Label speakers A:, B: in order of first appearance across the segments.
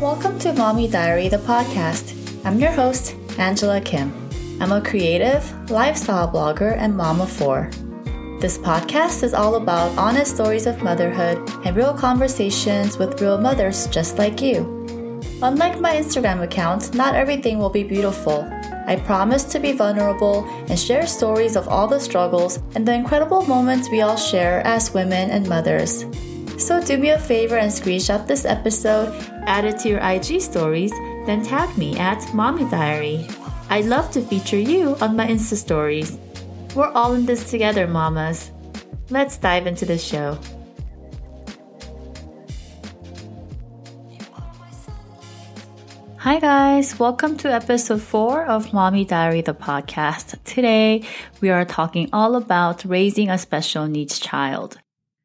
A: Welcome to Mommy Diary, the podcast. I'm your host, Angela Kim. I'm a creative, lifestyle blogger, and mom of four. This podcast is all about honest stories of motherhood and real conversations with real mothers just like you. Unlike my Instagram account, not everything will be beautiful. I promise to be vulnerable and share stories of all the struggles and the incredible moments we all share as women and mothers. So do me a favor and screenshot this episode, add it to your IG stories, then tag me at Mommy Diary. I'd love to feature you on my Insta stories. We're all in this together, mamas. Let's dive into the show. Hi, guys. Welcome to episode four of Mommy Diary, the podcast. Today, we are talking all about raising a special needs child.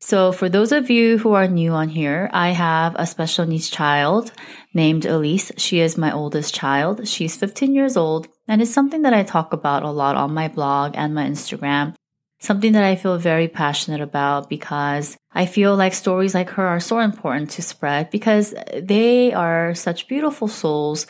A: So for those of you who are new on here, I have a special needs child named Elise. She is my oldest child. She's 15 years old and it's something that I talk about a lot on my blog and my Instagram. Something that I feel very passionate about because I feel like stories like her are so important to spread because they are such beautiful souls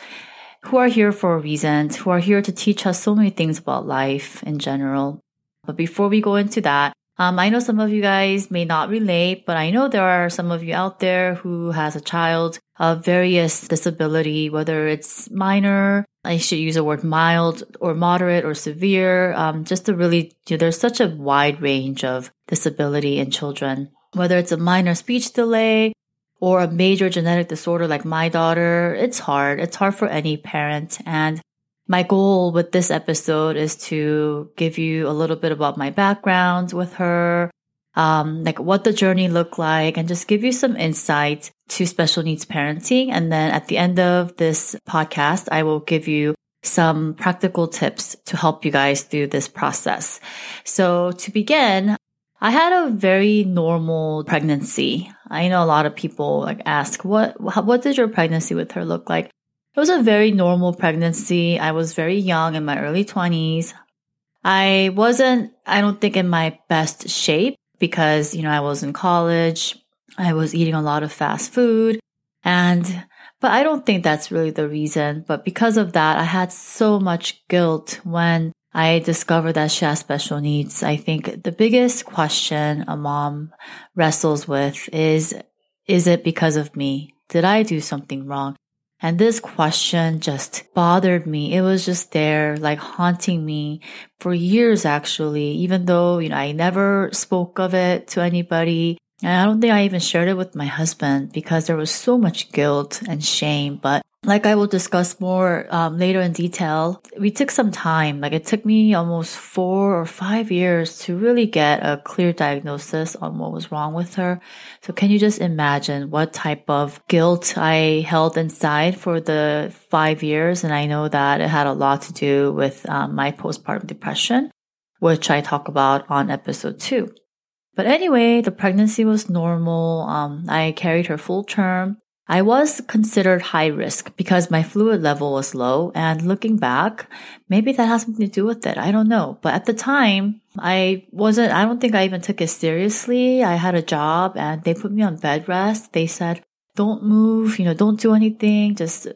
A: who are here for a reason, who are here to teach us so many things about life in general. But before we go into that, um, I know some of you guys may not relate, but I know there are some of you out there who has a child of various disability, whether it's minor, I should use the word mild or moderate or severe, um, just to really, you know, there's such a wide range of disability in children, whether it's a minor speech delay or a major genetic disorder like my daughter. It's hard. It's hard for any parent. And my goal with this episode is to give you a little bit about my background with her, um, like what the journey looked like and just give you some insight to special needs parenting. And then at the end of this podcast, I will give you some practical tips to help you guys through this process. So to begin, I had a very normal pregnancy. I know a lot of people like ask, what, what did your pregnancy with her look like? It was a very normal pregnancy. I was very young in my early 20s. I wasn't, I don't think in my best shape because, you know, I was in college. I was eating a lot of fast food and, but I don't think that's really the reason. But because of that, I had so much guilt when I discovered that she has special needs. I think the biggest question a mom wrestles with is, is it because of me? Did I do something wrong? And this question just bothered me. It was just there, like haunting me for years, actually, even though, you know, I never spoke of it to anybody. And I don't think I even shared it with my husband because there was so much guilt and shame. But like I will discuss more um, later in detail, we took some time. Like it took me almost four or five years to really get a clear diagnosis on what was wrong with her. So can you just imagine what type of guilt I held inside for the five years? And I know that it had a lot to do with um, my postpartum depression, which I talk about on episode two. But anyway, the pregnancy was normal. Um, I carried her full term. I was considered high risk because my fluid level was low. And looking back, maybe that has something to do with it. I don't know. But at the time, I wasn't, I don't think I even took it seriously. I had a job and they put me on bed rest. They said, don't move, you know, don't do anything, just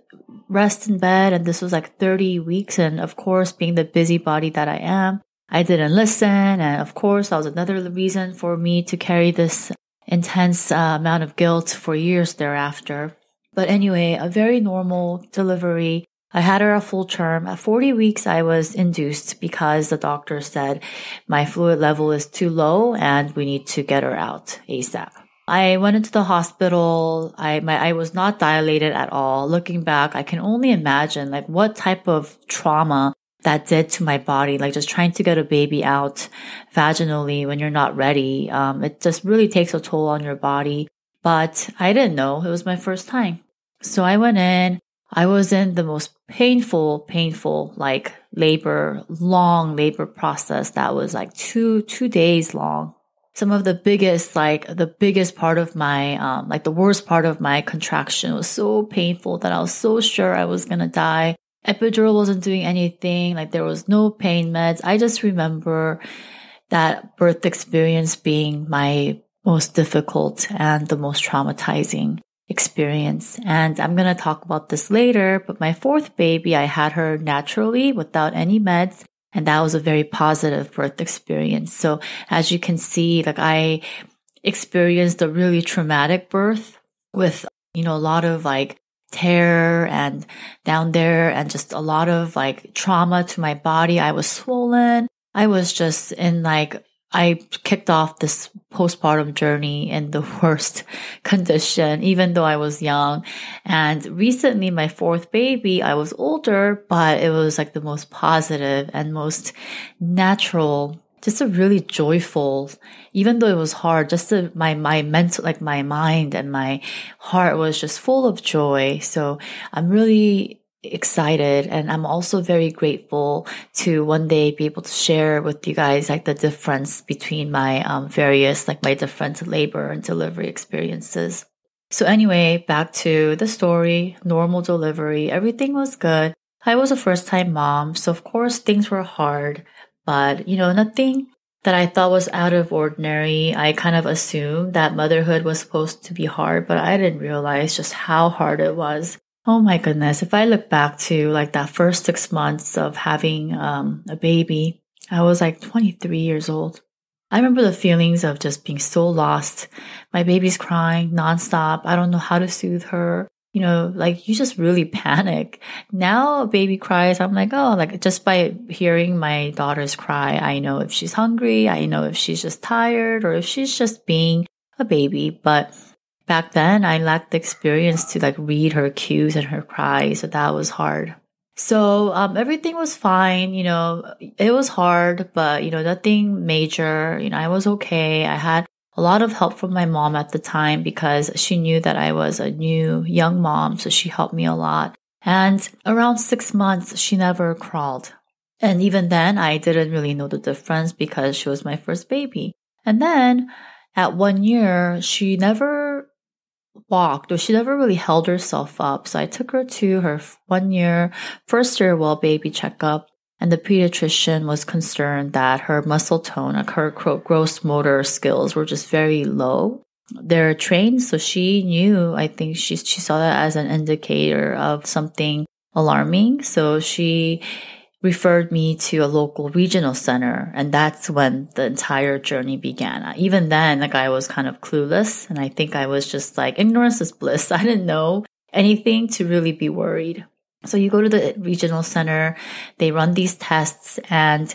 A: rest in bed. And this was like 30 weeks. And of course, being the busybody that I am, I didn't listen. And of course, that was another reason for me to carry this intense uh, amount of guilt for years thereafter. But anyway, a very normal delivery. I had her a full term. At 40 weeks, I was induced because the doctor said my fluid level is too low and we need to get her out ASAP. I went into the hospital. I, my, I was not dilated at all. Looking back, I can only imagine like what type of trauma that did to my body, like just trying to get a baby out vaginally when you're not ready. Um, it just really takes a toll on your body. But I didn't know it was my first time. So I went in. I was in the most painful, painful, like labor, long labor process that was like two, two days long. Some of the biggest, like the biggest part of my, um, like the worst part of my contraction was so painful that I was so sure I was going to die epidural wasn't doing anything. Like there was no pain meds. I just remember that birth experience being my most difficult and the most traumatizing. experience. And I'm going to talk about this later, but my fourth baby, I had her naturally without any meds. And that was a very positive birth experience. So as you can see, like I experienced a really traumatic birth with, you know, a lot of like tear and down there and just a lot of like trauma to my body. I was swollen. I was just in like I kicked off this postpartum journey in the worst condition, even though I was young. And recently, my fourth baby, I was older, but it was like the most positive and most natural, just a really joyful, even though it was hard, just a, my, my mental, like my mind and my heart was just full of joy. So I'm really excited and I'm also very grateful to one day be able to share with you guys like the difference between my um, various like my different labor and delivery experiences. So anyway, back to the story, normal delivery, everything was good. I was a first time mom, so of course things were hard, but you know, nothing that I thought was out of ordinary. I kind of assumed that motherhood was supposed to be hard, but I didn't realize just how hard it was. Oh my goodness. If I look back to like that first six months of having um, a baby, I was like 23 years old. I remember the feelings of just being so lost. My baby's crying nonstop. I don't know how to soothe her. You know, like you just really panic. Now a baby cries. I'm like, oh, like just by hearing my daughter's cry, I know if she's hungry. I know if she's just tired or if she's just being a baby. But back then I lacked the experience to like read her cues and her cries. So that was hard. So um, everything was fine. You know, it was hard, but you know, nothing major. You know, I was okay. I had a lot of help from my mom at the time because she knew that I was a new young mom. So she helped me a lot. And around six months, she never crawled. And even then, I didn't really know the difference because she was my first baby. And then at one year, she never walked, or she never really held herself up. So I took her to her one year, first year well baby checkup. And the pediatrician was concerned that her muscle tone, like her gross motor skills were just very low. They're trained, so she knew, I think she, she saw that as an indicator of something alarming. So she referred me to a local regional center. And that's when the entire journey began. Even then, like I was kind of clueless. And I think I was just like, ignorance is bliss. I didn't know anything to really be worried. So you go to the regional center, they run these tests and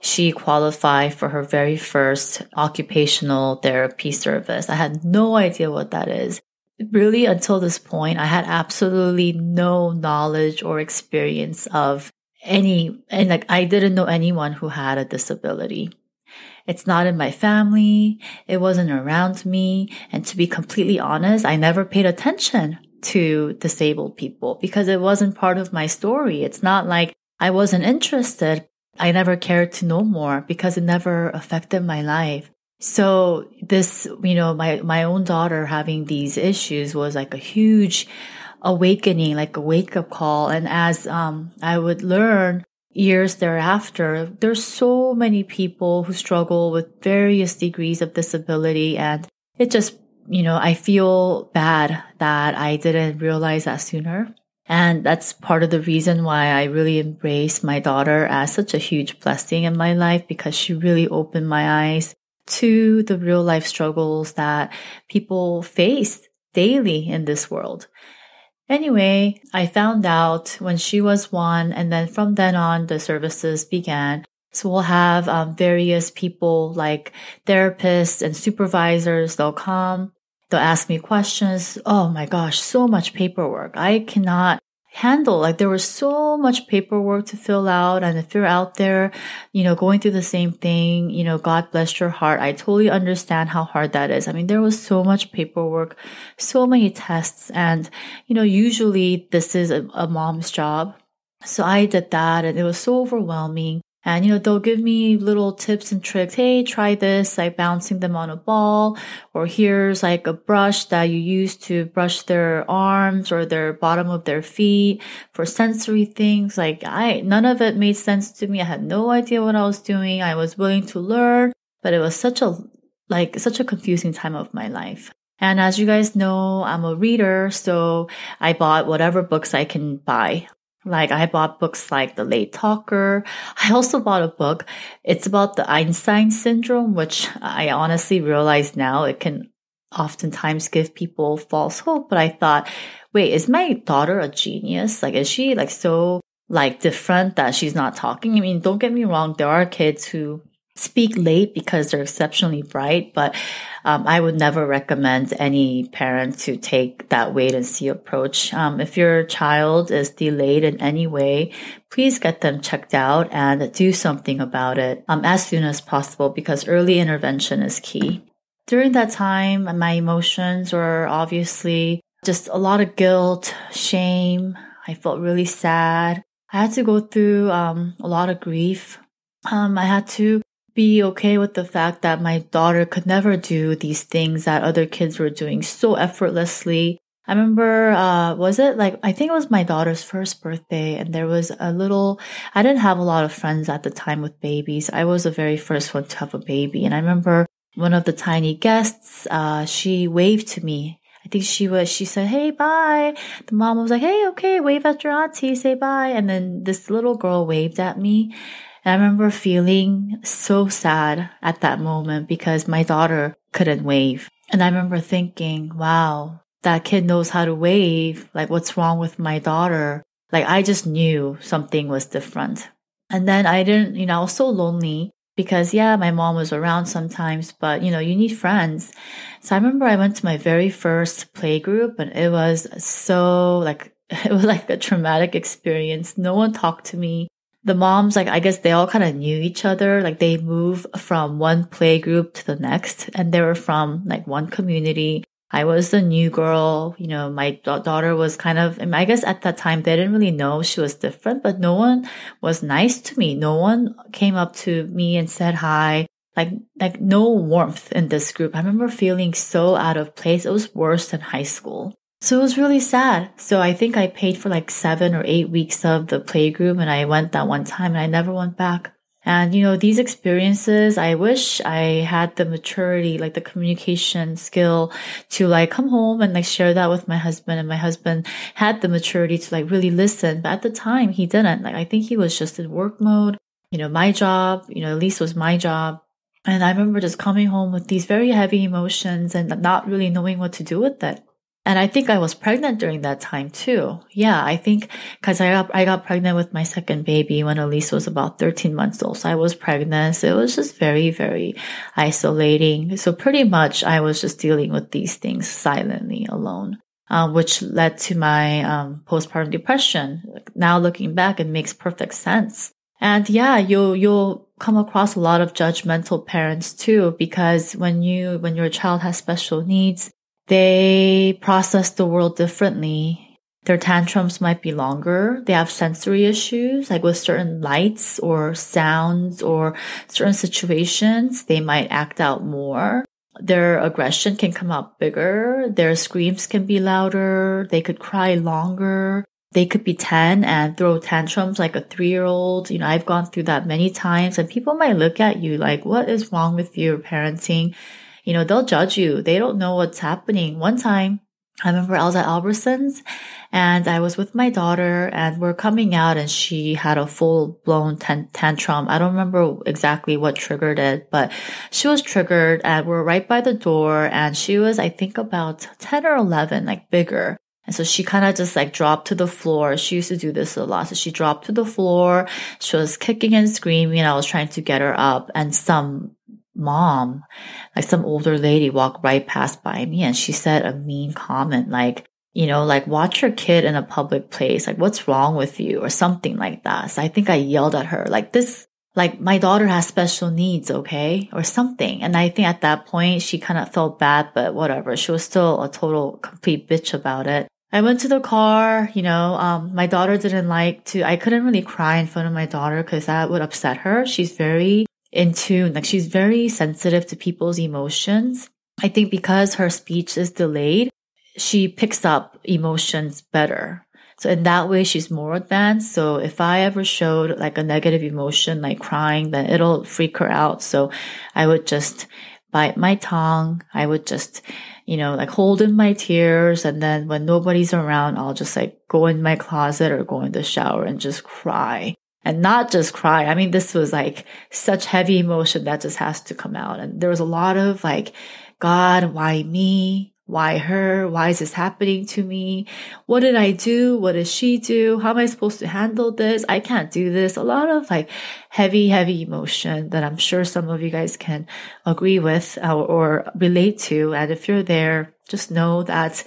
A: she qualified for her very first occupational therapy service. I had no idea what that is. Really, until this point, I had absolutely no knowledge or experience of any, and like I didn't know anyone who had a disability. It's not in my family. It wasn't around me. And to be completely honest, I never paid attention to disabled people because it wasn't part of my story. It's not like I wasn't interested. I never cared to know more because it never affected my life. So this, you know, my, my own daughter having these issues was like a huge awakening, like a wake up call. And as um, I would learn years thereafter, there's so many people who struggle with various degrees of disability. And it just, you know, I feel bad that I didn't realize that sooner. And that's part of the reason why I really embrace my daughter as such a huge blessing in my life because she really opened my eyes to the real life struggles that people face daily in this world. Anyway, I found out when she was one, and then from then on, the services began. So we'll have um, various people like therapists and supervisors. They'll come, they'll ask me questions. Oh my gosh, so much paperwork. I cannot handle. Like there was so much paperwork to fill out. And if you're out there, you know, going through the same thing, you know, God bless your heart. I totally understand how hard that is. I mean, there was so much paperwork, so many tests. And, you know, usually this is a, a mom's job. So I did that and it was so overwhelming. And, you know, they'll give me little tips and tricks. Hey, try this, like bouncing them on a ball. Or here's like a brush that you use to brush their arms or their bottom of their feet for sensory things. Like I, none of it made sense to me. I had no idea what I was doing. I was willing to learn, but it was such a, like, such a confusing time of my life. And as you guys know, I'm a reader, so I bought whatever books I can buy. Like I bought books like The Late Talker. I also bought a book. It's about the Einstein syndrome, which I honestly realize now it can oftentimes give people false hope. But I thought, wait, is my daughter a genius? Like, is she like so like different that she's not talking? I mean, don't get me wrong. There are kids who speak late because they're exceptionally bright, but um, I would never recommend any parent to take that wait and see approach. Um, if your child is delayed in any way, please get them checked out and do something about it um, as soon as possible because early intervention is key. During that time, my emotions were obviously just a lot of guilt, shame. I felt really sad. I had to go through um, a lot of grief. Um, I had to be okay with the fact that my daughter could never do these things that other kids were doing so effortlessly. I remember, uh, was it like, I think it was my daughter's first birthday and there was a little, I didn't have a lot of friends at the time with babies. I was the very first one to have a baby. And I remember one of the tiny guests, uh, she waved to me. I think she was, she said, Hey, bye. The mom was like, Hey, okay, wave at your auntie, say bye. And then this little girl waved at me. And I remember feeling so sad at that moment because my daughter couldn't wave. And I remember thinking, wow, that kid knows how to wave. Like, what's wrong with my daughter? Like, I just knew something was different. And then I didn't, you know, I was so lonely because, yeah, my mom was around sometimes, but, you know, you need friends. So I remember I went to my very first play group and it was so like, it was like a traumatic experience. No one talked to me the moms, like, I guess they all kind of knew each other. Like they move from one play group to the next and they were from like one community. I was the new girl. You know, my daughter was kind of, I guess at that time they didn't really know she was different, but no one was nice to me. No one came up to me and said hi. Like, like no warmth in this group. I remember feeling so out of place. It was worse than high school. So it was really sad. So I think I paid for like seven or eight weeks of the playgroup and I went that one time and I never went back. And you know, these experiences, I wish I had the maturity, like the communication skill to like come home and like share that with my husband. And my husband had the maturity to like really listen. But at the time he didn't. Like I think he was just in work mode. You know, my job, you know, Elise was my job. And I remember just coming home with these very heavy emotions and not really knowing what to do with it. And I think I was pregnant during that time too. Yeah, I think because I got, I got pregnant with my second baby when Elise was about 13 months old. So I was pregnant. So it was just very, very isolating. So pretty much I was just dealing with these things silently alone. Um, which led to my um, postpartum depression. Now looking back, it makes perfect sense. And yeah, you'll you'll come across a lot of judgmental parents too, because when you when your child has special needs, they process the world differently. Their tantrums might be longer. They have sensory issues, like with certain lights or sounds or certain situations, they might act out more. Their aggression can come out bigger. Their screams can be louder. They could cry longer. They could be 10 and throw tantrums like a three year old. You know, I've gone through that many times and people might look at you like, what is wrong with your parenting? You know, they'll judge you. They don't know what's happening. One time, I remember I was at Albertsons and I was with my daughter and we're coming out and she had a full blown tan- tantrum. I don't remember exactly what triggered it, but she was triggered and we're right by the door and she was, I think about 10 or 11, like bigger. And so she kind of just like dropped to the floor. She used to do this a lot. So she dropped to the floor. She was kicking and screaming. And I was trying to get her up and some mom, like some older lady walked right past by me and she said a mean comment like, you know, like watch your kid in a public place. Like what's wrong with you or something like that. So I think I yelled at her like this, like my daughter has special needs. Okay. Or something. And I think at that point she kind of felt bad, but whatever. She was still a total complete bitch about it. I went to the car, you know, um, my daughter didn't like to, I couldn't really cry in front of my daughter because that would upset her. She's very in tune. Like she's very sensitive to people's emotions. I think because her speech is delayed, she picks up emotions better. So in that way, she's more advanced. So if I ever showed like a negative emotion, like crying, then it'll freak her out. So I would just bite my tongue. I would just, you know, like hold in my tears. And then when nobody's around, I'll just like go in my closet or go in the shower and just cry and not just cry. I mean, this was like such heavy emotion that just has to come out. And there was a lot of like, God, why me? Why her? Why is this happening to me? What did I do? What did she do? How am I supposed to handle this? I can't do this. A lot of like heavy, heavy emotion that I'm sure some of you guys can agree with or, or relate to. And if you're there, just know that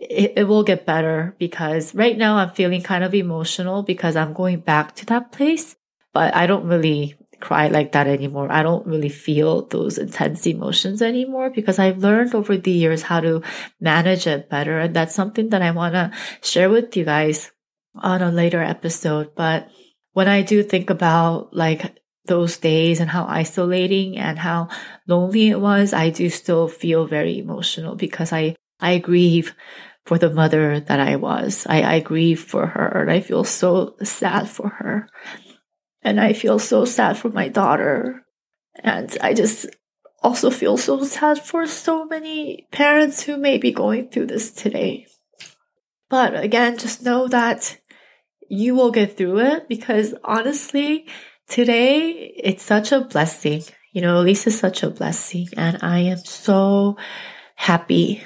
A: it, it will get better because right now I'm feeling kind of emotional because I'm going back to that place, but I don't really cry like that anymore. I don't really feel those intense emotions anymore because I've learned over the years how to manage it better. And that's something that I want to share with you guys on a later episode. But when I do think about like those days and how isolating and how lonely it was, I do still feel very emotional because I, I grieve for the mother that I was. I, I grieve for her and I feel so sad for her. And I feel so sad for my daughter. And I just also feel so sad for so many parents who may be going through this today. But again, just know that you will get through it because honestly, today it's such a blessing. You know, Elise is such a blessing and I am so happy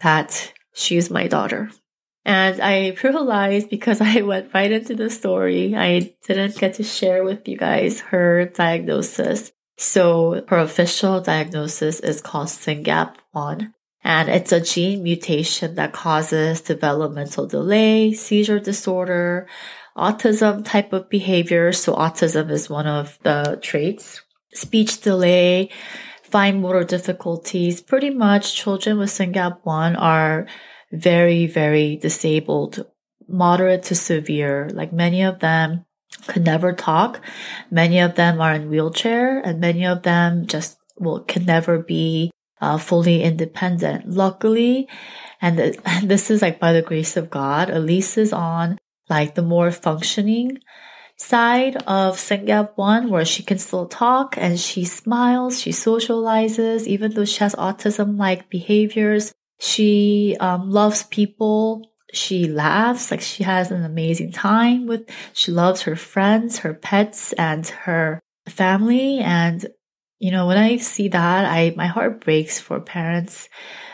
A: that she's my daughter. And I realized because I went right into the story, I didn't get to share with you guys her diagnosis. So her official diagnosis is called SYNGAP1. And it's a gene mutation that causes developmental delay, seizure disorder, autism type of behavior. So autism is one of the traits. Speech delay, fine motor difficulties. Pretty much children with SYNGAP1 are very, very disabled, moderate to severe. Like many of them could never talk. Many of them are in wheelchair and many of them just will can never be uh, fully independent. Luckily, and, the, and this is like by the grace of God, Elise is on like the more functioning side of SYNGAP 1 where she can still talk and she smiles, she socializes, even though she has autism like behaviors. She um, loves people. She laughs like she has an amazing time with, she loves her friends, her pets and her family. And, you know, when I see that, I, my heart breaks for parents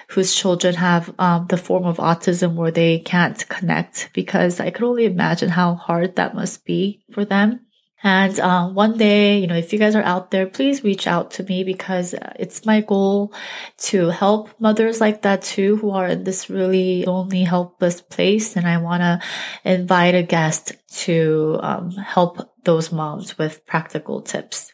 A: whose children have um, the form of autism where they can't connect because I could only imagine how hard that must be for them. And uh, one day, you know, if you guys are out there, please reach out to me because it's my goal to help mothers like that too, who are in this really lonely, helpless place. And I want to invite a guest to um, help those moms with practical tips.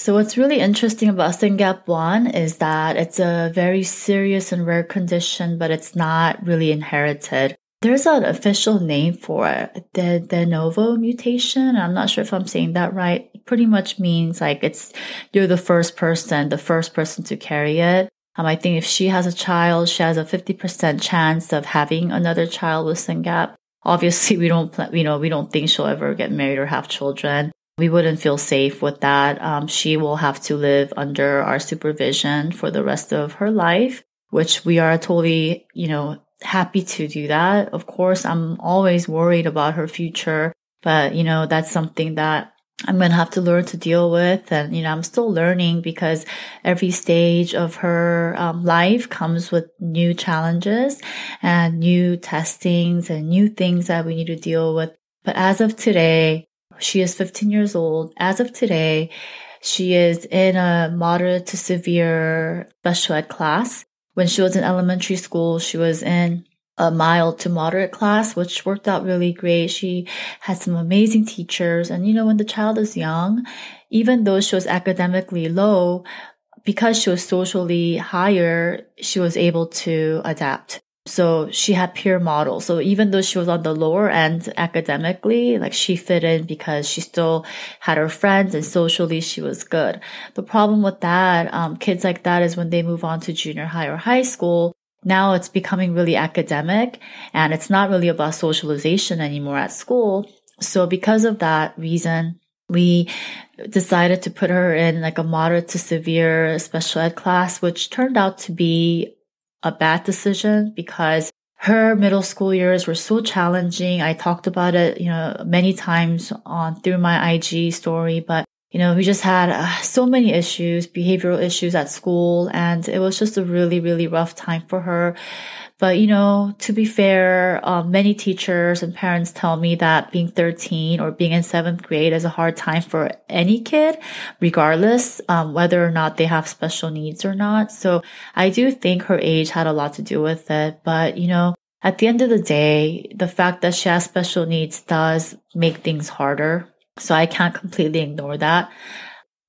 A: So what's really interesting about SYNGAP 1 is that it's a very serious and rare condition, but it's not really inherited. There's an official name for it, the de novo mutation. I'm not sure if I'm saying that right. It pretty much means like it's you're the first person, the first person to carry it. Um, I think if she has a child, she has a 50% chance of having another child with SYNGAP. Obviously, we don't, you know, we don't think she'll ever get married or have children. We wouldn't feel safe with that. Um, she will have to live under our supervision for the rest of her life, which we are totally, you know, happy to do that. Of course, I'm always worried about her future, but you know, that's something that I'm going to have to learn to deal with. And, you know, I'm still learning because every stage of her um, life comes with new challenges and new testings and new things that we need to deal with. But as of today, she is 15 years old. As of today, she is in a moderate to severe special ed class. When she was in elementary school, she was in a mild to moderate class, which worked out really great. She had some amazing teachers. And you know, when the child is young, even though she was academically low, because she was socially higher, she was able to adapt. So she had peer models. So even though she was on the lower end academically, like she fit in because she still had her friends and socially she was good. The problem with that, um, kids like that is when they move on to junior high or high school, now it's becoming really academic and it's not really about socialization anymore at school. So because of that reason, we decided to put her in like a moderate to severe special ed class, which turned out to be a bad decision because her middle school years were so challenging. I talked about it, you know, many times on through my IG story, but you know, we just had uh, so many issues, behavioral issues at school, and it was just a really, really rough time for her. But, you know, to be fair, um, many teachers and parents tell me that being 13 or being in seventh grade is a hard time for any kid, regardless, um, whether or not they have special needs or not. So I do think her age had a lot to do with it. But, you know, at the end of the day, the fact that she has special needs does make things harder. So I can't completely ignore that.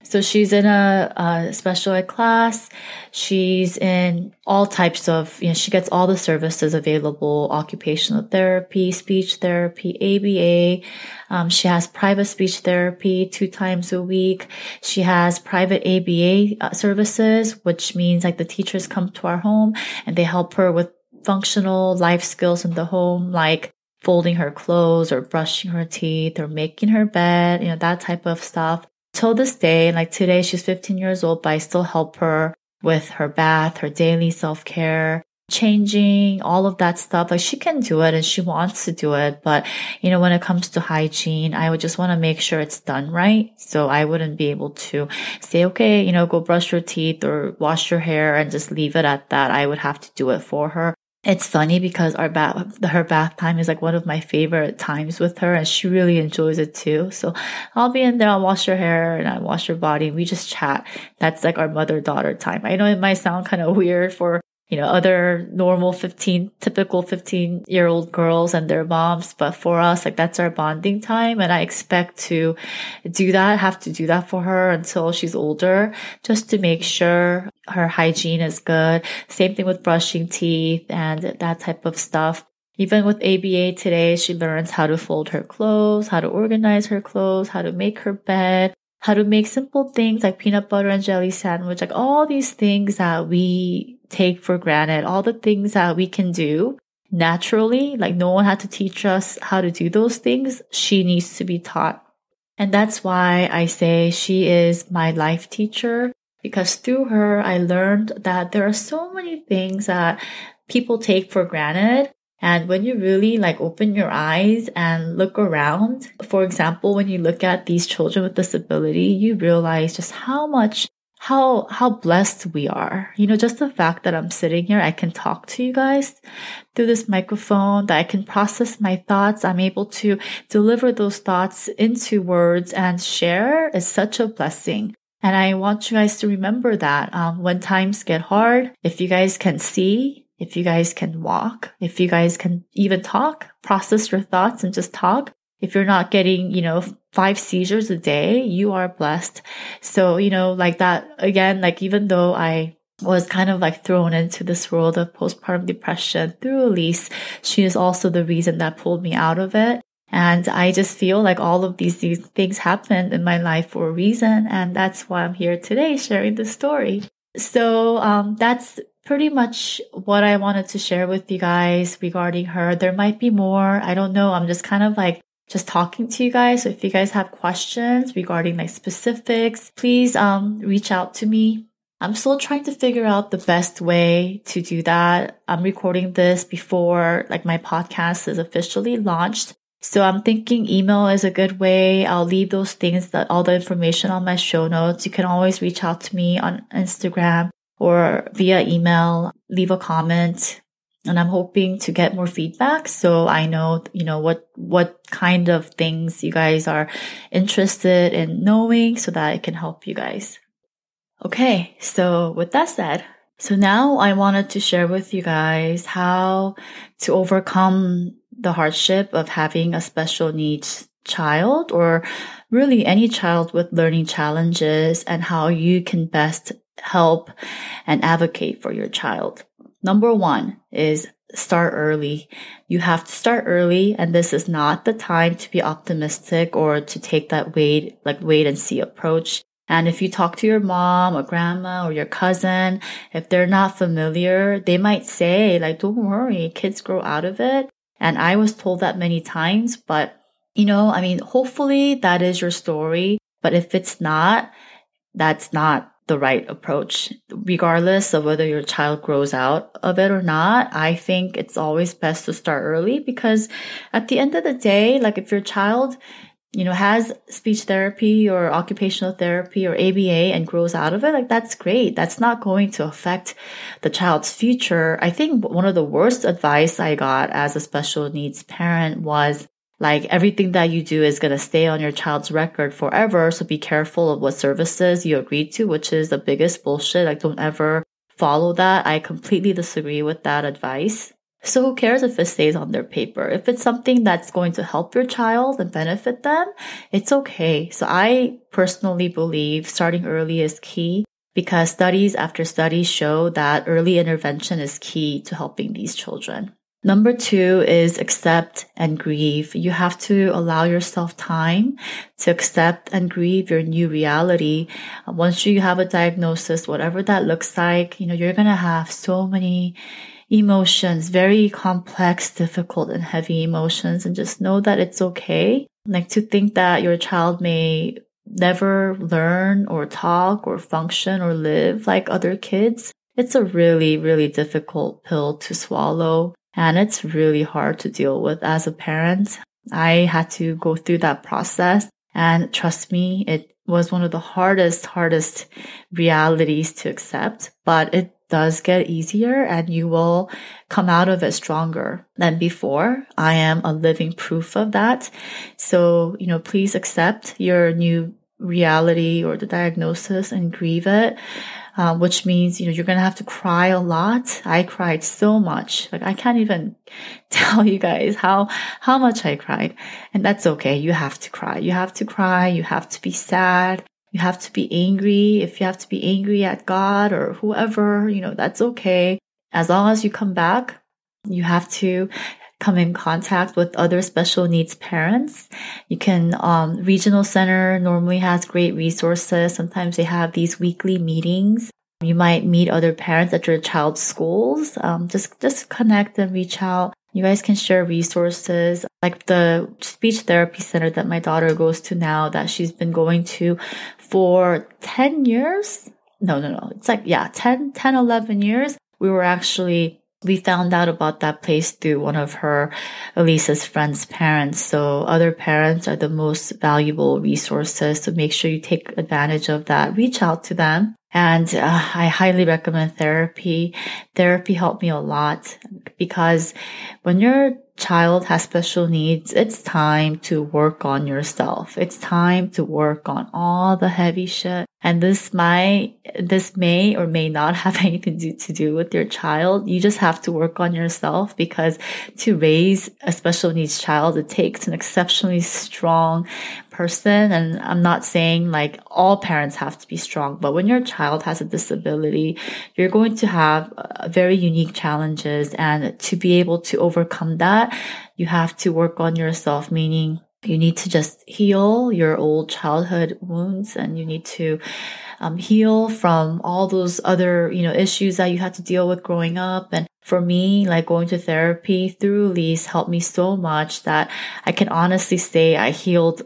A: So she's in a, a, special ed class. She's in all types of, you know, she gets all the services available, occupational therapy, speech therapy, ABA. Um, she has private speech therapy two times a week. She has private ABA uh, services, which means like the teachers come to our home and they help her with functional life skills in the home, like folding her clothes or brushing her teeth or making her bed, you know, that type of stuff till this day, like today, she's 15 years old, but I still help her with her bath, her daily self care, changing, all of that stuff. Like she can do it and she wants to do it. But, you know, when it comes to hygiene, I would just want to make sure it's done right. So I wouldn't be able to say, okay, you know, go brush your teeth or wash your hair and just leave it at that. I would have to do it for her. It's funny because our bath, her bath time is like one of my favorite times with her and she really enjoys it too. So I'll be in there, I'll wash her hair and I wash her body we just chat. That's like our mother daughter time. I know it might sound kind of weird for you know, other normal 15, typical 15 year old girls and their moms. But for us, like that's our bonding time. And I expect to do that, have to do that for her until she's older, just to make sure her hygiene is good. Same thing with brushing teeth and that type of stuff. Even with ABA today, she learns how to fold her clothes, how to organize her clothes, how to make her bed, how to make simple things like peanut butter and jelly sandwich, like all these things that we take for granted, all the things that we can do naturally, like no one had to teach us how to do those things. She needs to be taught. And that's why I say she is my life teacher because through her, I learned that there are so many things that people take for granted. And when you really like open your eyes and look around, for example, when you look at these children with disability, you realize just how much how how blessed we are. You know, just the fact that I'm sitting here, I can talk to you guys through this microphone, that I can process my thoughts, I'm able to deliver those thoughts into words and share is such a blessing. And I want you guys to remember that um, when times get hard, if you guys can see, if you guys can walk, if you guys can even talk, process your thoughts and just talk, if you're not getting, you know, five seizures a day, you are blessed. So, you know, like that again, like even though I was kind of like thrown into this world of postpartum depression through Elise, she is also the reason that pulled me out of it. And I just feel like all of these, these things happened in my life for a reason. And that's why I'm here today sharing the story. So, um, that's pretty much what I wanted to share with you guys regarding her. There might be more. I don't know. I'm just kind of like just talking to you guys. So if you guys have questions regarding like specifics, please um reach out to me. I'm still trying to figure out the best way to do that. I'm recording this before like my podcast is officially launched. So I'm thinking email is a good way. I'll leave those things that all the information on my show notes. You can always reach out to me on Instagram or via email, leave a comment and I'm hoping to get more feedback so I know, you know, what, what kind of things you guys are interested in knowing so that I can help you guys. Okay. So with that said, so now I wanted to share with you guys how to overcome the hardship of having a special needs child or really any child with learning challenges and how you can best help and advocate for your child. Number one is start early. You have to start early and this is not the time to be optimistic or to take that wait, like wait and see approach. And if you talk to your mom or grandma or your cousin, if they're not familiar, they might say like, don't worry, kids grow out of it. And I was told that many times, but you know, I mean, hopefully that is your story. But if it's not, that's not the right approach. Regardless of whether your child grows out of it or not, I think it's always best to start early because at the end of the day, like if your child you know, has speech therapy or occupational therapy or ABA and grows out of it, like that's great. That's not going to affect the child's future. I think one of the worst advice I got as a special needs parent was like everything that you do is going to stay on your child's record forever. So be careful of what services you agree to, which is the biggest bullshit. Like don't ever follow that. I completely disagree with that advice. So who cares if it stays on their paper? If it's something that's going to help your child and benefit them, it's okay. So I personally believe starting early is key because studies after studies show that early intervention is key to helping these children. Number two is accept and grieve. You have to allow yourself time to accept and grieve your new reality. Once you have a diagnosis, whatever that looks like, you know, you're going to have so many emotions, very complex, difficult and heavy emotions and just know that it's okay. Like to think that your child may never learn or talk or function or live like other kids. It's a really, really difficult pill to swallow and it's really hard to deal with as a parent. I had to go through that process and trust me, it was one of the hardest, hardest realities to accept, but it does get easier and you will come out of it stronger than before. I am a living proof of that. So, you know, please accept your new reality or the diagnosis and grieve it. Uh, which means, you know, you're going to have to cry a lot. I cried so much. Like I can't even tell you guys how, how much I cried. And that's okay. You have to cry. You have to cry. You have to be sad. You have to be angry. If you have to be angry at God or whoever, you know, that's okay. As long as you come back, you have to come in contact with other special needs parents. You can, um, regional center normally has great resources. Sometimes they have these weekly meetings. You might meet other parents at your child's schools. Um, just, just connect and reach out. You guys can share resources like the speech therapy center that my daughter goes to now that she's been going to for 10 years. No, no, no. It's like, yeah, 10, 10, 11 years. We were actually we found out about that place through one of her, Elise's friend's parents. So other parents are the most valuable resources. So make sure you take advantage of that. Reach out to them. And uh, I highly recommend therapy. Therapy helped me a lot because when your child has special needs, it's time to work on yourself. It's time to work on all the heavy shit. And this might, this may or may not have anything to do, to do with your child. You just have to work on yourself because to raise a special needs child, it takes an exceptionally strong person. And I'm not saying like all parents have to be strong, but when your child has a disability, you're going to have uh, very unique challenges. And to be able to overcome that, you have to work on yourself, meaning you need to just heal your old childhood wounds and you need to um, heal from all those other, you know, issues that you had to deal with growing up. And for me, like going to therapy through Elise helped me so much that I can honestly say I healed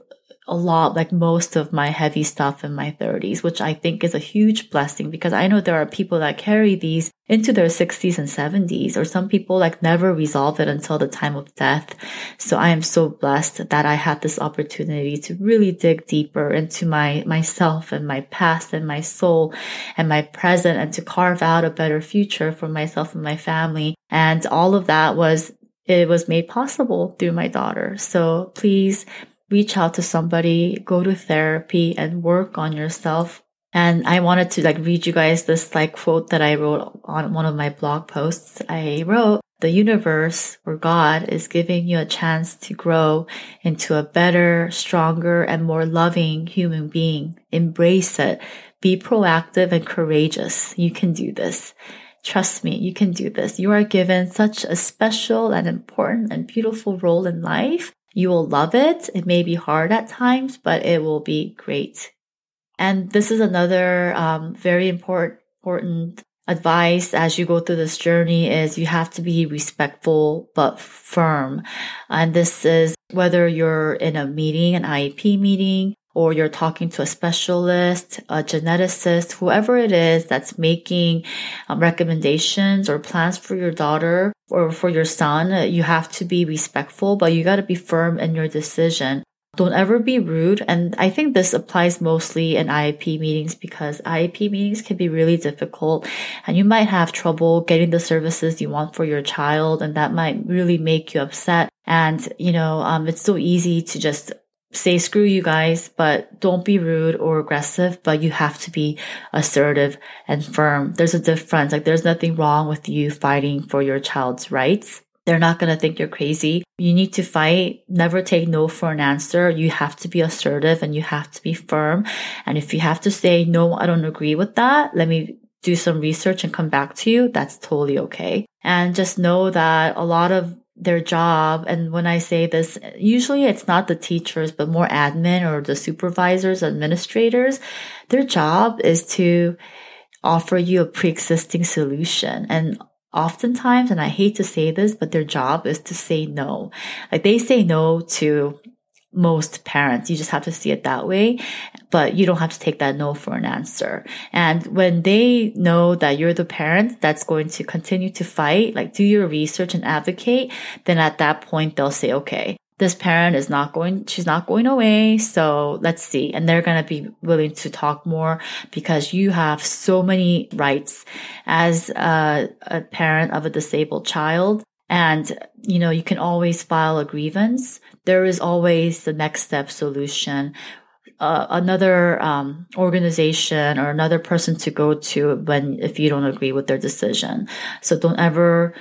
A: a lot, like most of my heavy stuff in my 30s, which I think is a huge blessing because I know there are people that carry these into their 60s and 70s, or some people like never resolve it until the time of death. So I am so blessed that I had this opportunity to really dig deeper into my, myself and my past and my soul and my present and to carve out a better future for myself and my family. And all of that was, it was made possible through my daughter. So please, reach out to somebody, go to therapy and work on yourself. And I wanted to like read you guys this like quote that I wrote on one of my blog posts. I wrote, the universe or God is giving you a chance to grow into a better, stronger, and more loving human being. Embrace it. Be proactive and courageous. You can do this. Trust me, you can do this. You are given such a special and important and beautiful role in life you will love it. It may be hard at times, but it will be great. And this is another um, very important, important advice as you go through this journey is you have to be respectful but firm. And this is whether you're in a meeting, an IEP meeting, or you're talking to a specialist, a geneticist, whoever it is that's making um, recommendations or plans for your daughter or for your son, you have to be respectful, but you got to be firm in your decision. Don't ever be rude. And I think this applies mostly in IEP meetings because IEP meetings can be really difficult and you might have trouble getting the services you want for your child. And that might really make you upset. And, you know, um, it's so easy to just say screw you guys, but don't be rude or aggressive, but you have to be assertive and firm. There's a difference. Like there's nothing wrong with you fighting for your child's rights. They're not going to think you're crazy. You need to fight. Never take no for an answer. You have to be assertive and you have to be firm. And if you have to say, no, I don't agree with that. Let me do some research and come back to you. That's totally okay. And just know that a lot of their job. And when I say this, usually it's not the teachers, but more admin or the supervisors, administrators. Their job is to offer you a pre-existing solution. And oftentimes, and I hate to say this, but their job is to say no. Like they say no to most parents. You just have to see it that way, but you don't have to take that no for an answer. And when they know that you're the parent that's going to continue to fight, like do your research and advocate, then at that point they'll say, okay, this parent is not going, she's not going away. So let's see. And they're going to be willing to talk more because you have so many rights as a, a parent of a disabled child. And, you know, you can always file a grievance. There is always the next step solution. Uh, another um, organization or another person to go to when if you don't agree with their decision. So don't ever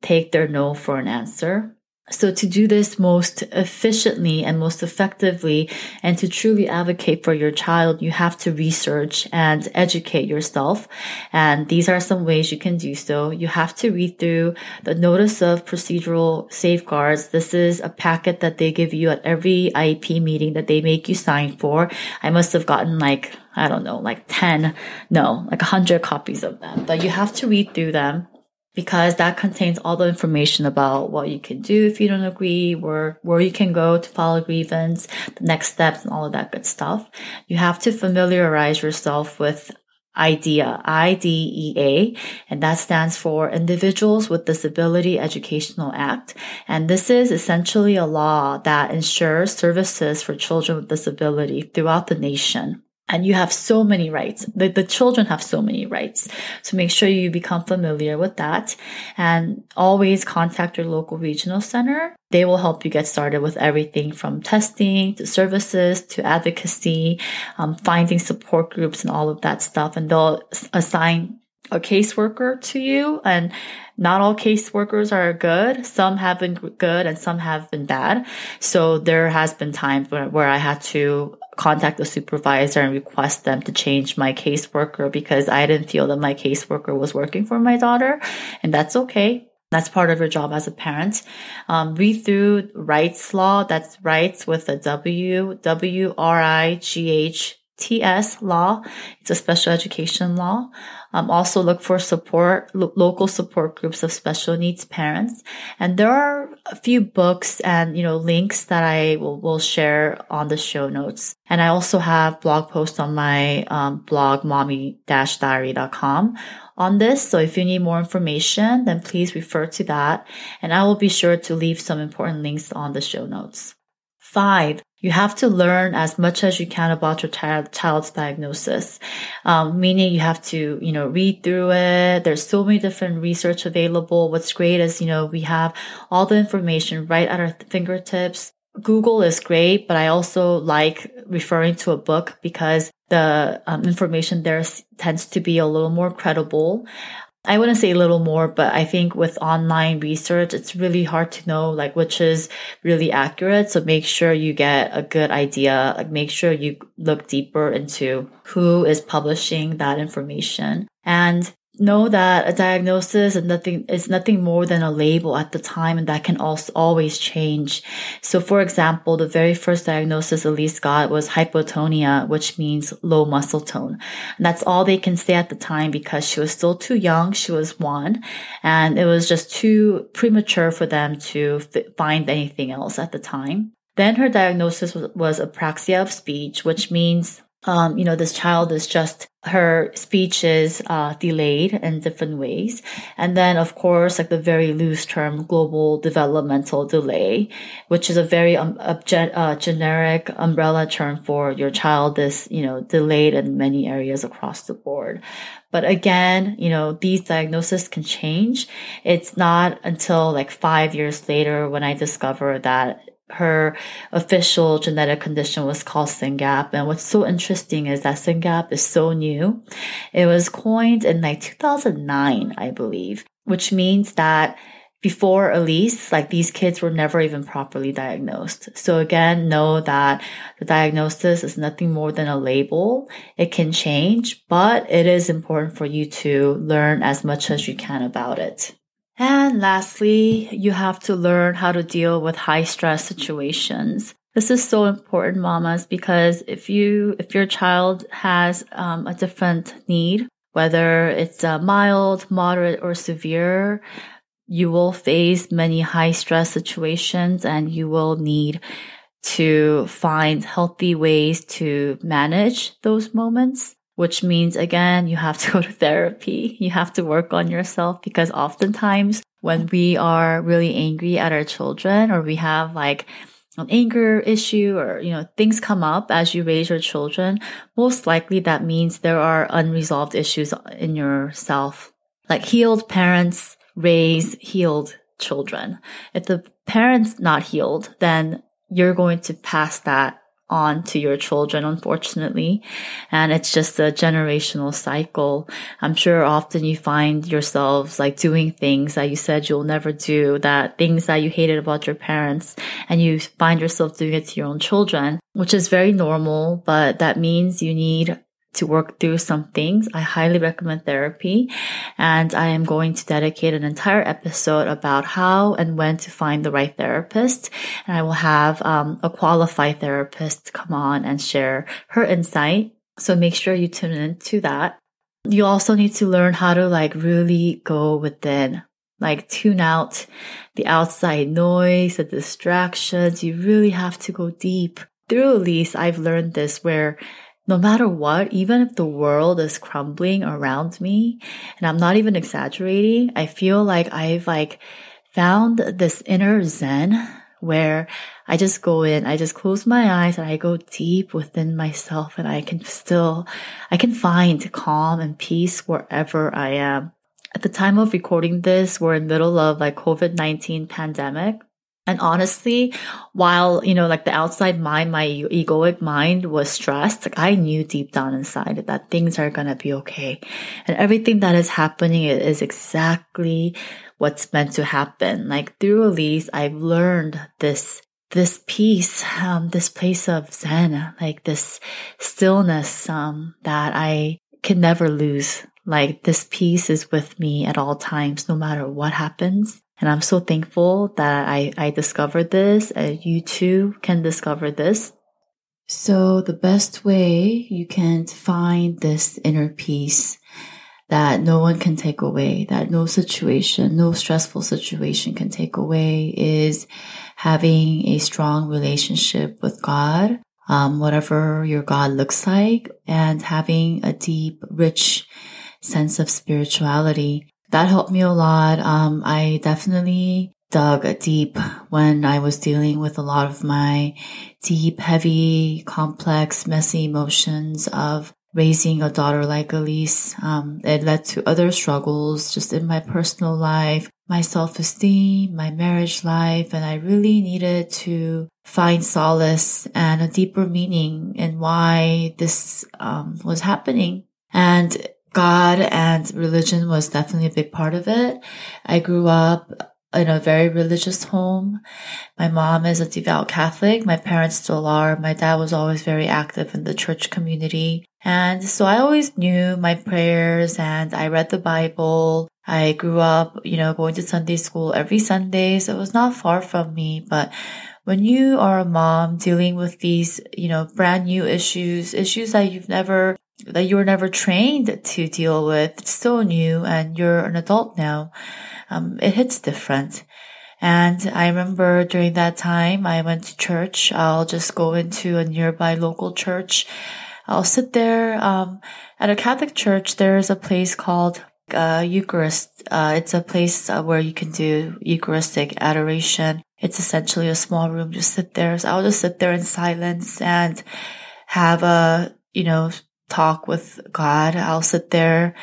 A: take their no for an answer. So to do this most efficiently and most effectively and to truly advocate for your child, you have to research and educate yourself. And these are some ways you can do so. You have to read through the notice of procedural safeguards. This is a packet that they give you at every IEP meeting that they make you sign for. I must have gotten like, I don't know, like 10, no, like 100 copies of them, but you have to read through them because that contains all the information about what you can do if you don't agree, where, where you can go to file a grievance, the next steps and all of that good stuff. You have to familiarize yourself with IDEA, IDEA, and that stands for Individuals with Disability Educational Act. And this is essentially a law that ensures services for children with disability throughout the nation. And you have so many rights. The, the children have so many rights. So make sure you become familiar with that and always contact your local regional center. They will help you get started with everything from testing to services to advocacy, um, finding support groups and all of that stuff. And they'll assign a caseworker to you and not all caseworkers are good. Some have been good and some have been bad. So there has been times where, where I had to contact the supervisor and request them to change my caseworker because I didn't feel that my caseworker was working for my daughter. And that's okay. That's part of your job as a parent. Um, read through Wrightslaw. That's rights with a W, W R I G H TS law. It's a special education law. Um, also look for support, lo- local support groups of special needs parents. And there are a few books and, you know, links that I will, will share on the show notes. And I also have blog posts on my um, blog, mommy-diary.com on this. So if you need more information, then please refer to that. And I will be sure to leave some important links on the show notes. Five, you have to learn as much as you can about your child, child's diagnosis. Um, meaning you have to, you know, read through it. There's so many different research available. What's great is, you know, we have all the information right at our fingertips. Google is great, but I also like referring to a book because the um, information there tends to be a little more credible. I wouldn't say a little more, but I think with online research, it's really hard to know like which is really accurate. So make sure you get a good idea. Like make sure you look deeper into who is publishing that information. And know that a diagnosis is nothing is nothing more than a label at the time and that can also always change. So for example, the very first diagnosis Elise got was hypotonia, which means low muscle tone. And that's all they can say at the time because she was still too young. She was one and it was just too premature for them to find anything else at the time. Then her diagnosis was, was apraxia of speech, which means um, you know, this child is just her speech is uh, delayed in different ways. And then, of course, like the very loose term, global developmental delay, which is a very um, obje- uh, generic umbrella term for your child is, you know, delayed in many areas across the board. But again, you know, these diagnoses can change. It's not until like five years later when I discover that her official genetic condition was called SYNGAP. And what's so interesting is that SYNGAP is so new. It was coined in like 2009, I believe, which means that before Elise, like these kids were never even properly diagnosed. So again, know that the diagnosis is nothing more than a label. It can change, but it is important for you to learn as much as you can about it. And lastly, you have to learn how to deal with high stress situations. This is so important, mamas, because if you, if your child has um, a different need, whether it's uh, mild, moderate, or severe, you will face many high stress situations and you will need to find healthy ways to manage those moments which means again, you have to go to therapy. You have to work on yourself because oftentimes when we are really angry at our children or we have like an anger issue or, you know, things come up as you raise your children, most likely that means there are unresolved issues in yourself. Like healed parents raise healed children. If the parent's not healed, then you're going to pass that on to your children, unfortunately. And it's just a generational cycle. I'm sure often you find yourselves like doing things that you said you'll never do, that things that you hated about your parents, and you find yourself doing it to your own children, which is very normal, but that means you need to work through some things, I highly recommend therapy. And I am going to dedicate an entire episode about how and when to find the right therapist. And I will have um, a qualified therapist come on and share her insight. So make sure you tune in to that. You also need to learn how to like really go within, like tune out the outside noise, the distractions. You really have to go deep. Through Elise, I've learned this where no matter what, even if the world is crumbling around me, and I'm not even exaggerating, I feel like I've like found this inner zen where I just go in, I just close my eyes and I go deep within myself and I can still, I can find calm and peace wherever I am. At the time of recording this, we're in the middle of like COVID-19 pandemic. And honestly, while, you know, like the outside mind, my egoic mind was stressed, like I knew deep down inside that things are going to be okay. And everything that is happening is exactly what's meant to happen. Like through Elise, I've learned this this peace, um, this place of Zen, like this stillness, um, that I can never lose. Like this peace is with me at all times, no matter what happens. And I'm so thankful that I, I discovered this and you too can discover this. So the best way you can find this inner peace that no one can take away, that no situation, no stressful situation can take away is having a strong relationship with God, um, whatever your God looks like, and having a deep, rich sense of spirituality that helped me a lot. Um, I definitely dug deep when I was dealing with a lot of my deep, heavy, complex, messy emotions of raising a daughter like Elise. Um, it led to other struggles just in my personal life, my self-esteem, my marriage life, and I really needed to find solace and a deeper meaning in why this um, was happening. And God and religion was definitely a big part of it. I grew up in a very religious home. My mom is a devout Catholic. My parents still are. My dad was always very active in the church community. And so I always knew my prayers and I read the Bible. I grew up, you know, going to Sunday school every Sunday. So it was not far from me, but when you are a mom dealing with these, you know, brand new issues, issues that you've never that you were never trained to deal with. It's so new and you're an adult now. Um, it hits different. And I remember during that time, I went to church. I'll just go into a nearby local church. I'll sit there. Um, at a Catholic church, there's a place called uh, Eucharist. Uh, it's a place uh, where you can do Eucharistic adoration. It's essentially a small room. Just sit there. So I'll just sit there in silence and have a, you know, talk with God. I'll sit there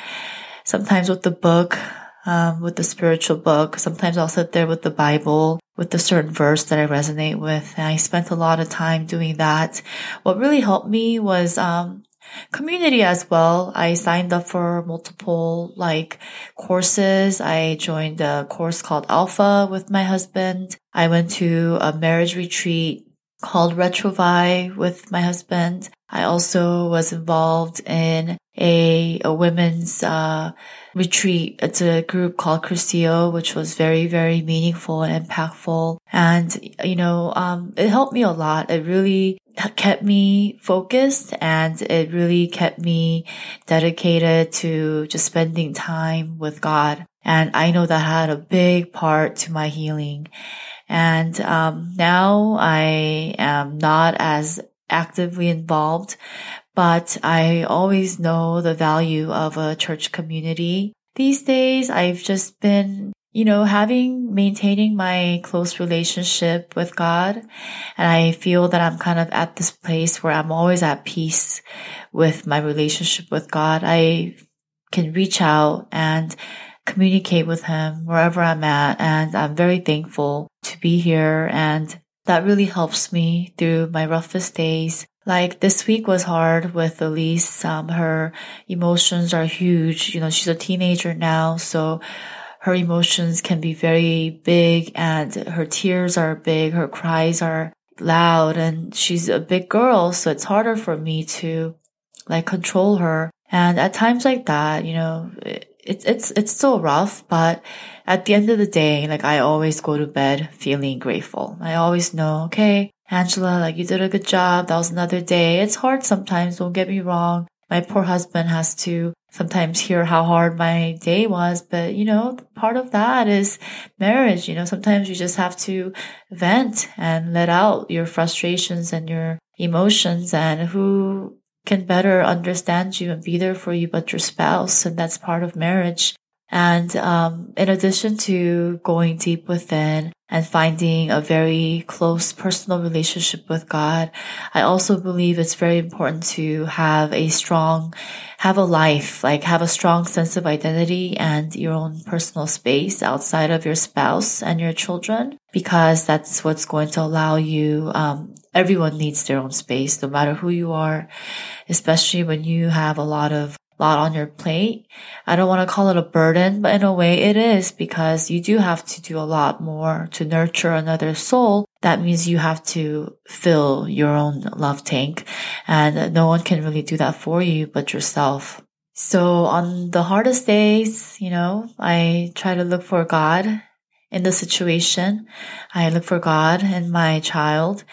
A: sometimes with the book um, with the spiritual book. Sometimes I'll sit there with the Bible, with the certain verse that I resonate with. And I spent a lot of time doing that. What really helped me was, um, community as well. I signed up for multiple like courses. I joined a course called Alpha with my husband. I went to a marriage retreat called Retrouvaille with my husband. I also was involved in a, a women's, uh, retreat. It's a group called Cursillo, which was very, very meaningful and impactful. And, you know, um, it helped me a lot. It really kept me focused and it really kept me dedicated to just spending time with God. And I know that had a big part to my healing. And um, now I am not as actively involved, but I always know the value of a church community. These days, I've just been, you know, having, maintaining my close relationship with God. And I feel that I'm kind of at this place where I'm always at peace with my relationship with God. I can reach out and communicate with him wherever I'm at. And I'm very thankful to be here. And that really helps me through my roughest days. Like this week was hard with Elise. Um, her emotions are huge. You know, she's a teenager now. So her emotions can be very big and her tears are big. Her cries are loud and she's a big girl. So it's harder for me to like control her. And at times like that, you know, it's, it's, it's still rough, but at the end of the day, like I always go to bed feeling grateful. I always know, okay, Angela, like you did a good job. That was another day. It's hard sometimes. Don't get me wrong. My poor husband has to sometimes hear how hard my day was. But, you know, part of that is marriage. You know, sometimes you just have to vent and let out your frustrations and your emotions and who can better understand you and be there for you but your spouse. And that's part of marriage. And um, in addition to going deep within and finding a very close personal relationship with God, I also believe it's very important to have a strong, have a life, like have a strong sense of identity and your own personal space outside of your spouse and your children, because that's what's going to allow you, um, everyone needs their own space, no matter who you are, especially when you have a lot of lot on your plate. I don't want to call it a burden, but in a way it is because you do have to do a lot more to nurture another soul. That means you have to fill your own love tank and no one can really do that for you but yourself. So on the hardest days, you know, I try to look for God in the situation. I look for God in my child.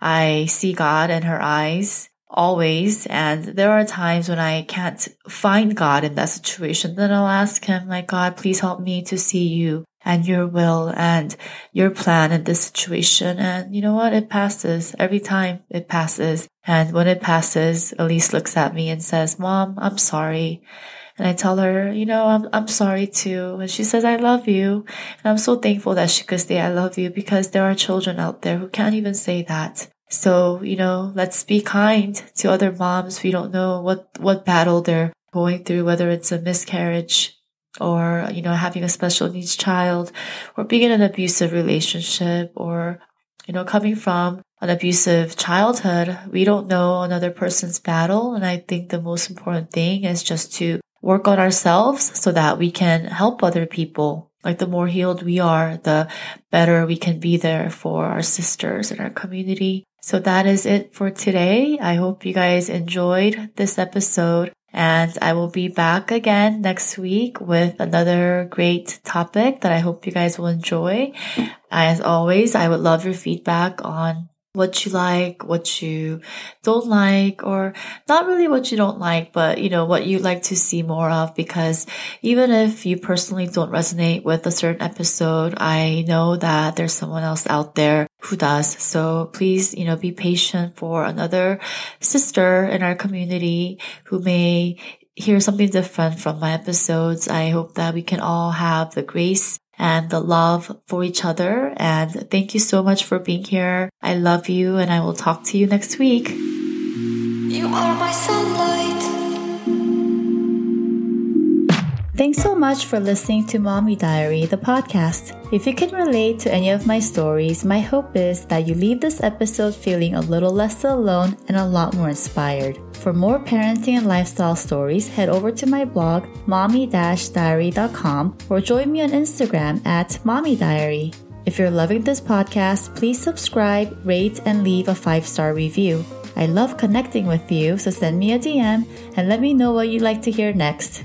A: I see God in her eyes always. And there are times when I can't find God in that situation. Then I'll ask him, like, God, please help me to see you and your will and your plan in this situation. And you know what? It passes every time it passes. And when it passes, Elise looks at me and says, mom, I'm sorry. And I tell her, you know, I'm, I'm sorry too. And she says, I love you. And I'm so thankful that she could say, I love you because there are children out there who can't even say that. So, you know, let's be kind to other moms. We don't know what, what battle they're going through, whether it's a miscarriage or, you know, having a special needs child or being in an abusive relationship or, you know, coming from an abusive childhood. We don't know another person's battle. And I think the most important thing is just to work on ourselves so that we can help other people. Like the more healed we are, the better we can be there for our sisters and our community. So that is it for today. I hope you guys enjoyed this episode and I will be back again next week with another great topic that I hope you guys will enjoy. As always, I would love your feedback on what you like, what you don't like, or not really what you don't like, but you know, what you like to see more of. Because even if you personally don't resonate with a certain episode, I know that there's someone else out there who does. So please, you know, be patient for another sister in our community who may hear something different from my episodes. I hope that we can all have the grace and the love for each other. And thank you so much for being here. I love you and I will talk to you next week. You are my sunlight. Thanks so much for listening to Mommy Diary, the podcast. If you can relate to any of my stories, my hope is that you leave this episode feeling a little less alone and a lot more inspired. For more parenting and lifestyle stories, head over to my blog, mommy-diary.com or join me on Instagram at Mommy Diary. If you're loving this podcast, please subscribe, rate, and leave a five star review. I love connecting with you, so send me a DM and let me know what you'd like to hear next.